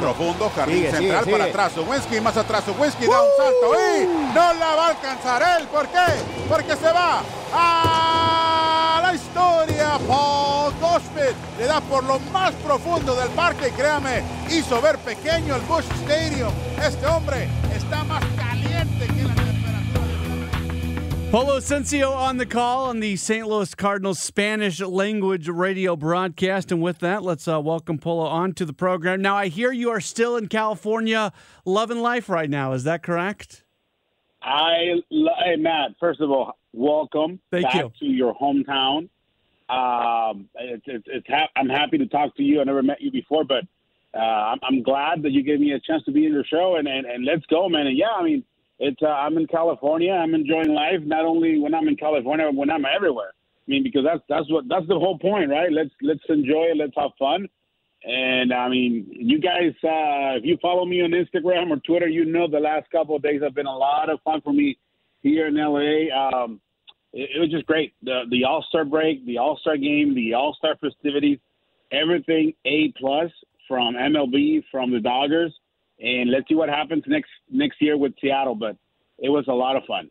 Profundo, jardín Sigue, central sigue, para atrás. Wensky más atrás. Wensky da un salto y no la va a alcanzar él. ¿Por qué? Porque se va a la historia. Paul Goldschmidt le da por lo más profundo del parque y créame, hizo ver pequeño el Bush Stadium. Este hombre está más Polo Ascencio on the call on the St. Louis Cardinals Spanish language radio broadcast. And with that, let's uh, welcome Polo onto the program. Now, I hear you are still in California loving life right now. Is that correct? I, hey Matt. First of all, welcome Thank back you. to your hometown. Um, it's, it's, it's ha- I'm happy to talk to you. I never met you before, but uh, I'm, I'm glad that you gave me a chance to be in your show. And, and, and let's go, man. And yeah, I mean, it's uh, I'm in California. I'm enjoying life. Not only when I'm in California, but when I'm everywhere. I mean, because that's that's what that's the whole point, right? Let's let's enjoy it. Let's have fun. And I mean, you guys, uh, if you follow me on Instagram or Twitter, you know the last couple of days have been a lot of fun for me here in LA. Um, it, it was just great. The the All Star break, the All Star game, the All Star festivities, everything A plus from MLB, from the Dodgers, and let's see what happens next next year with Seattle. But it was a lot of fun.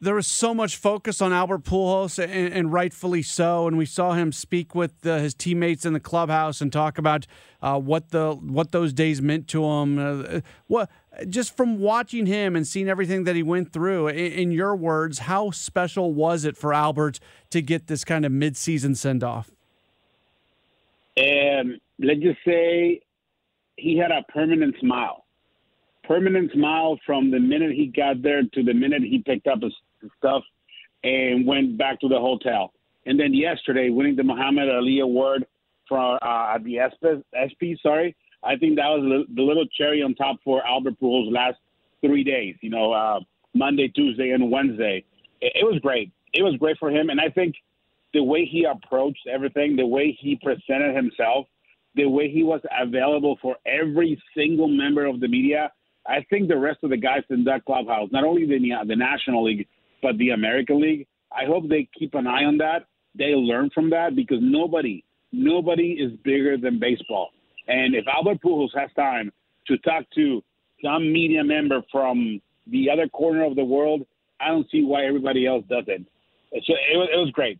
There was so much focus on Albert Pujols, and, and rightfully so. And we saw him speak with uh, his teammates in the clubhouse and talk about uh, what the what those days meant to him. Uh, what just from watching him and seeing everything that he went through. In, in your words, how special was it for Albert to get this kind of midseason send off? and let's just say he had a permanent smile. Permanent smile from the minute he got there to the minute he picked up his stuff and went back to the hotel. And then yesterday, winning the Muhammad Ali Award for uh, the SP, SP, sorry, I think that was the- little cherry on top for Albert Pujols' last three days. You know, uh, Monday, Tuesday, and Wednesday. It, it was great. It was great for him, and I think the way he approached everything, the way he presented himself, the way he was available for every single member of the media. I think the rest of the guys in that clubhouse, not only the the National League, but the American League, I hope they keep an eye on that. They learn from that because nobody, nobody is bigger than baseball. And if Albert Pujols has time to talk to some media member from the other corner of the world, I don't see why everybody else doesn't. So it was, it was great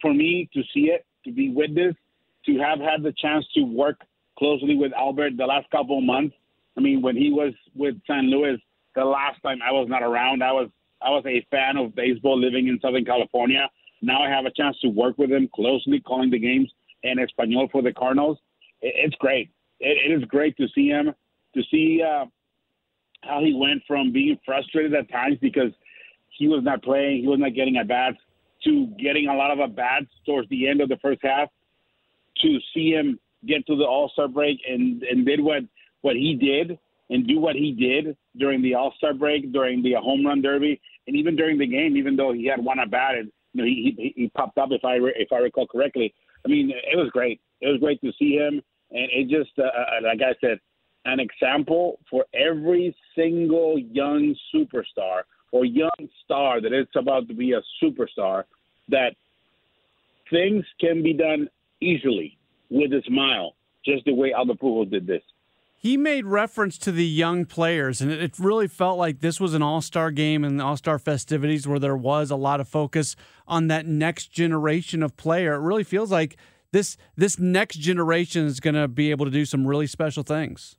for me to see it, to be with this, to have had the chance to work closely with Albert the last couple of months. I mean, when he was with San Luis the last time, I was not around. I was I was a fan of baseball living in Southern California. Now I have a chance to work with him closely, calling the games in Espanol for the Cardinals. It, it's great. It, it is great to see him, to see uh, how he went from being frustrated at times because he was not playing, he was not getting at bats, to getting a lot of at bats towards the end of the first half, to see him get to the All Star break and and did what what he did and do what he did during the All Star break, during the home run derby, and even during the game, even though he had one at bat and you know, he, he he popped up if I re- if I recall correctly. I mean, it was great. It was great to see him, and it just uh, uh like I said, an example for every single young superstar or young star that it's about to be a superstar that things can be done easily with a smile, just the way Albert Pujols did this. He made reference to the young players, and it really felt like this was an all star game and all star festivities where there was a lot of focus on that next generation of player. It really feels like this this next generation is going to be able to do some really special things.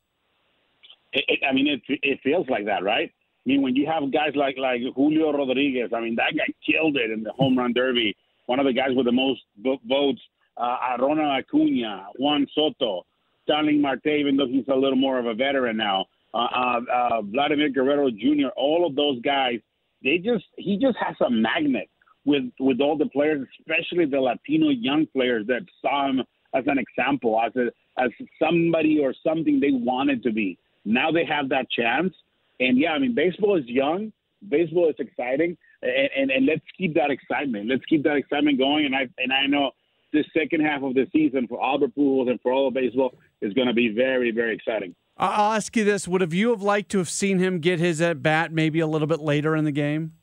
It, it, I mean, it it feels like that, right? I mean, when you have guys like like Julio Rodriguez, I mean, that guy killed it in the home run derby. One of the guys with the most votes. Uh, Ronald Acuna, Juan Soto, Starling Marte, even though he's a little more of a veteran now. Uh, uh, uh, Vladimir Guerrero Jr. All of those guys, they just he just has a magnet with with all the players, especially the Latino young players that saw him as an example, as a as somebody or something they wanted to be. Now they have that chance, and yeah, I mean baseball is young, baseball is exciting, and, and, and let's keep that excitement. Let's keep that excitement going. And I and I know this second half of the season for Albert Pujols and for all of baseball is going to be very, very exciting. I'll ask you this: Would have you have liked to have seen him get his at bat maybe a little bit later in the game?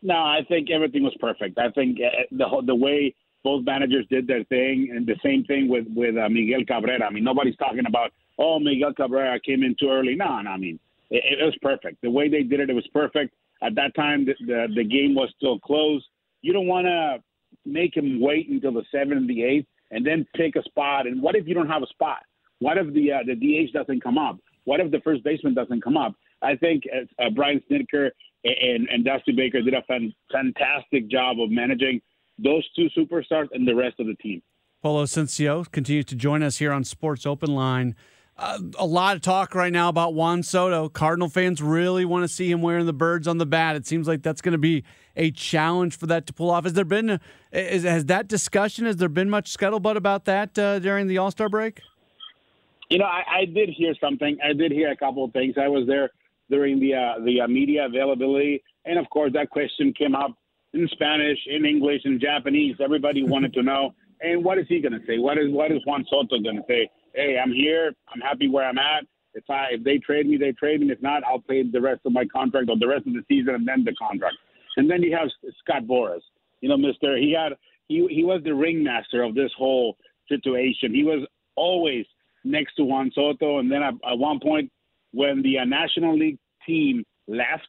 No, I think everything was perfect. I think uh, the the way both managers did their thing, and the same thing with with uh, Miguel Cabrera. I mean, nobody's talking about oh Miguel Cabrera came in too early. No, no, I mean it, it was perfect. The way they did it, it was perfect. At that time, the the, the game was still closed. You don't want to make him wait until the seventh and the eighth and then pick a spot. And what if you don't have a spot? What if the uh, the DH doesn't come up? What if the first baseman doesn't come up? I think uh, uh Brian Snitker and, and Dusty Baker did a fan, fantastic job of managing those two superstars and the rest of the team. Polo Ascencio continues to join us here on Sports Open Line. A lot of talk right now about Juan Soto. Cardinal fans really want to see him wearing the birds on the bat. It seems like that's going to be a challenge for that to pull off. Has there been is, has that discussion? Has there been much scuttlebutt about that uh, during the All Star break? You know, I, I, did hear something. I did hear a couple of things. I was there during the uh, the uh, media availability, and of course, that question came up in Spanish, in English, in Japanese. Everybody wanted to know. And what is he going to say? What is what is Juan Soto going to say? Hey, I'm here. I'm happy where I'm at. If I if they trade me, they trade me. If not, I'll pay the rest of my contract or the rest of the season and then the contract. And then you have Scott Boras. You know, Mister. He had he he was the ringmaster of this whole situation. He was always next to Juan Soto. And then at, at one point, when the uh, National League team left,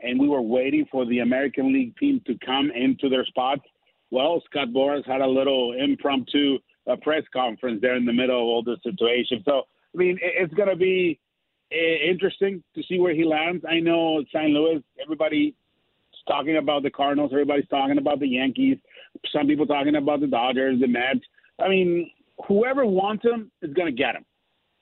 and we were waiting for the American League team to come into their spots, well, Scott Boras had a little impromptu a press conference there in the middle of all this situation. So, I mean, it's going to be interesting to see where he lands. I know St. Louis, everybody's talking about the Cardinals, everybody's talking about the Yankees, some people talking about the Dodgers, the Mets. I mean, whoever wants him is going to get him.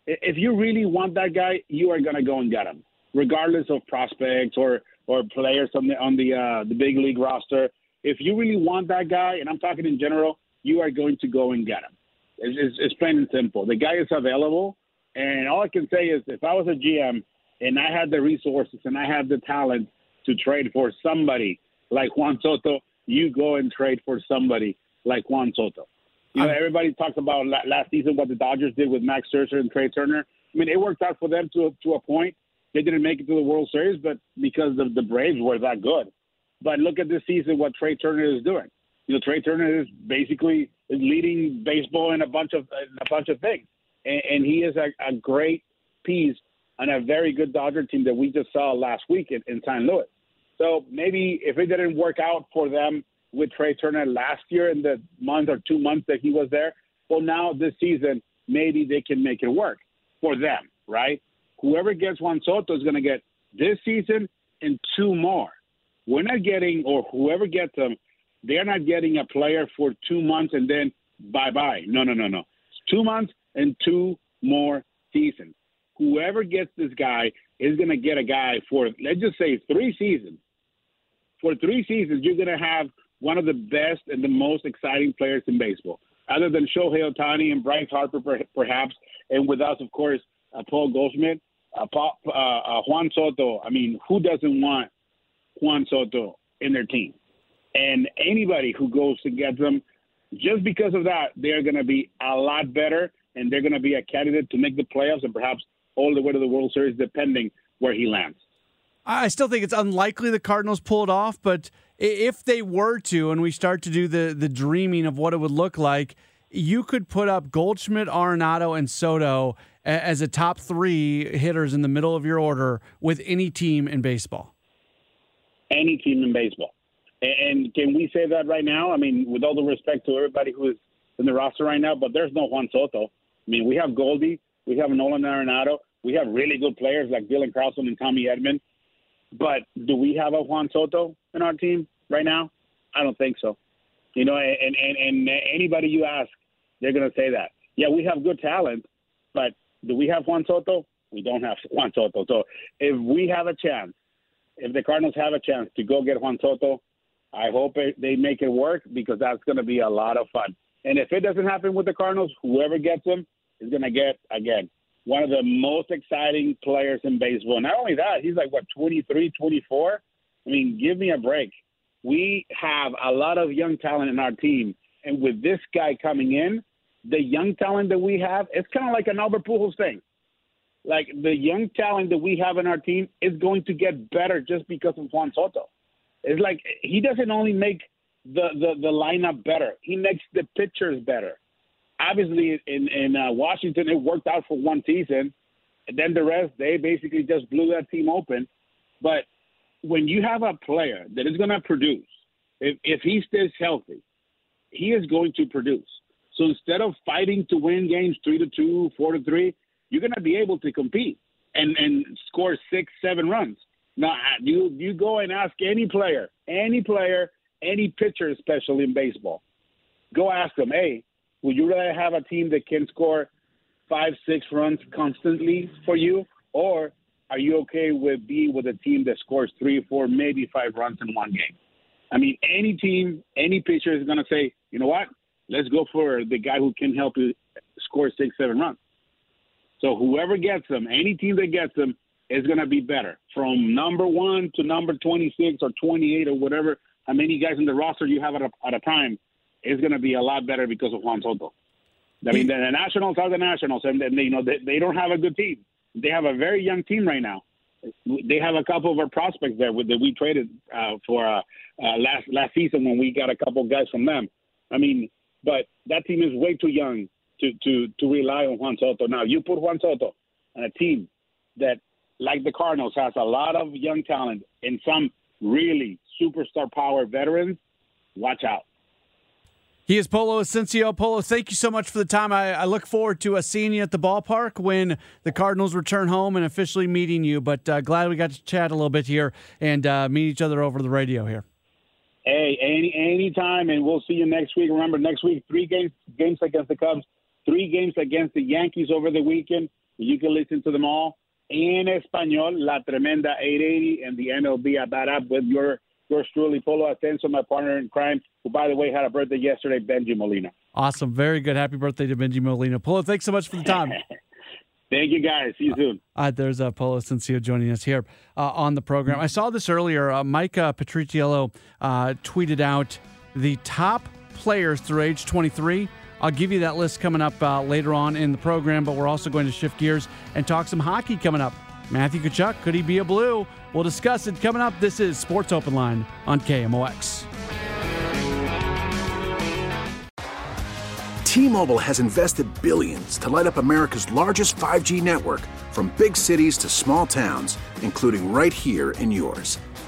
If you really want that guy, you are going to go and get him, regardless of prospects or or players on the on the uh, the big league roster. If you really want that guy, and I'm talking in general, you are going to go and get him. It's, it's, it's plain and simple. The guy is available, and all I can say is if I was a GM and I had the resources and I had the talent to trade for somebody like Juan Soto, you go and trade for somebody like Juan Soto. You know, everybody talks about last season what the Dodgers did with Max Scherzer and Trea Turner. I mean, it worked out for them to a, to a point. They didn't make it to the World Series, but because the, the Braves were that good. But look at this season, what Trea Turner is doing you know, Trea Turner is basically leading baseball in a bunch of a bunch of things, and, and he is a, a, great piece on a very good Dodger team that we just saw last week in, in St. Louis. So maybe if it didn't work out for them with Trea Turner last year in the month or two months that he was there, well, now this season maybe they can make it work for them, right? Whoever gets Juan Soto is going to get this season and two more. We're not getting, or whoever gets them they're not getting a player for two months and then bye bye. No, no, no, no. It's two months and two more seasons. Whoever gets this guy is going to get a guy for, let's just say, three seasons. For three seasons, you're going to have one of the best and the most exciting players in baseball, other than Shohei Ohtani and Bryce Harper, perhaps, and with us, of course, uh, Paul Goldschmidt, uh, Paul, uh, uh, Juan Soto. I mean, who doesn't want Juan Soto in their team? And anybody who goes to get them, just because of that, they're going to be a lot better, and they're going to be a candidate to make the playoffs and perhaps all the way to the World Series, depending where he lands. I still think it's unlikely the Cardinals pull it off, but if they were to, and we start to do the the dreaming of what it would look like, you could put up Goldschmidt, Arenado, and Soto as a top three hitters in the middle of your order with any team in baseball. Any team in baseball. And can we say that right now? I mean, with all the respect to everybody who is in the roster right now, but there's no Juan Soto. I mean, we have Goldie, we have Nolan Arenado, we have really good players like Dylan Carlson and Tommy Edman. But do we have a Juan Soto in our team right now? I don't think so. You know, and and and anybody you ask, they're going to say that. Yeah, we have good talent, but do we have Juan Soto? We don't have Juan Soto. So if we have a chance, if the Cardinals have a chance to go get Juan Soto, I hope it, they make it work because that's going to be a lot of fun. And if it doesn't happen with the Cardinals, whoever gets him is going to get again one of the most exciting players in baseball. Not only that, he's like what 23, 24. I mean, give me a break. We have a lot of young talent in our team, and with this guy coming in, the young talent that we have, it's kind of like an Albert Pujols thing. Like the young talent that we have in our team is going to get better just because of Juan Soto. It's like he doesn't only make the the, the lineup better; he makes the pitchers better obviously in in uh, Washington it worked out for one season, and then the rest they basically just blew that team open. But when you have a player that is going to produce, if if he stays healthy, he is going to produce. So instead of fighting to win games three to two, four to three, you're going to be able to compete and and score six, seven runs. Now you you go and ask any player, any player, any pitcher, especially in baseball, go ask them, hey, would you rather have a team that can score five, six runs constantly for you, or are you okay with being with a team that scores three, four, maybe five runs in one game? I mean, any team, any pitcher is going to say, you know what? Let's go for the guy who can help you score six, seven runs. So whoever gets them, any team that gets them, is going to be better from number one to number 26 or 28 or whatever. How many guys in the roster you have at a, at a time? is going to be a lot better because of Juan Soto. I mean, the, the Nationals are the Nationals, and they, you know they, they don't have a good team. They have a very young team right now. They have a couple of our prospects there with, that we traded uh, for uh, uh, last last season when we got a couple of guys from them. I mean, but that team is way too young to to to rely on Juan Soto. Now you put Juan Soto on a team that, like the Cardinals, has a lot of young talent and some really superstar power veterans. Watch out. He is Polo Ascencio. Polo, thank you so much for the time. I, I look forward to uh, seeing you at the ballpark when the Cardinals return home and officially meeting you. But uh, glad we got to chat a little bit here and uh, meet each other over the radio here. Hey, any anytime, and we'll see you next week. Remember, next week three games games against the Cubs, three games against the Yankees over the weekend. You can listen to them all in Espanol, La Tremenda 880, and the MLB at that up with your yours truly, Polo Ascencio, my partner in crime, who, by the way, had a birthday yesterday, Benji Molina. Awesome. Very good. Happy birthday to Benji Molina. Polo, thanks so much for the time. Thank you, guys. See you soon. Uh, there's uh, Polo Ascencio joining us here uh, on the program. I saw this earlier. Uh, Mike uh, uh, tweeted out the top players through age 23. I'll give you that list coming up uh, later on in the program, but we're also going to shift gears and talk some hockey coming up. Matthew Tkachuk, could he be a blue? We'll discuss it coming up. This is Sports Open Line on KMOX. T-Mobile has invested billions to light up America's largest 5G network from big cities to small towns, including right here in yours.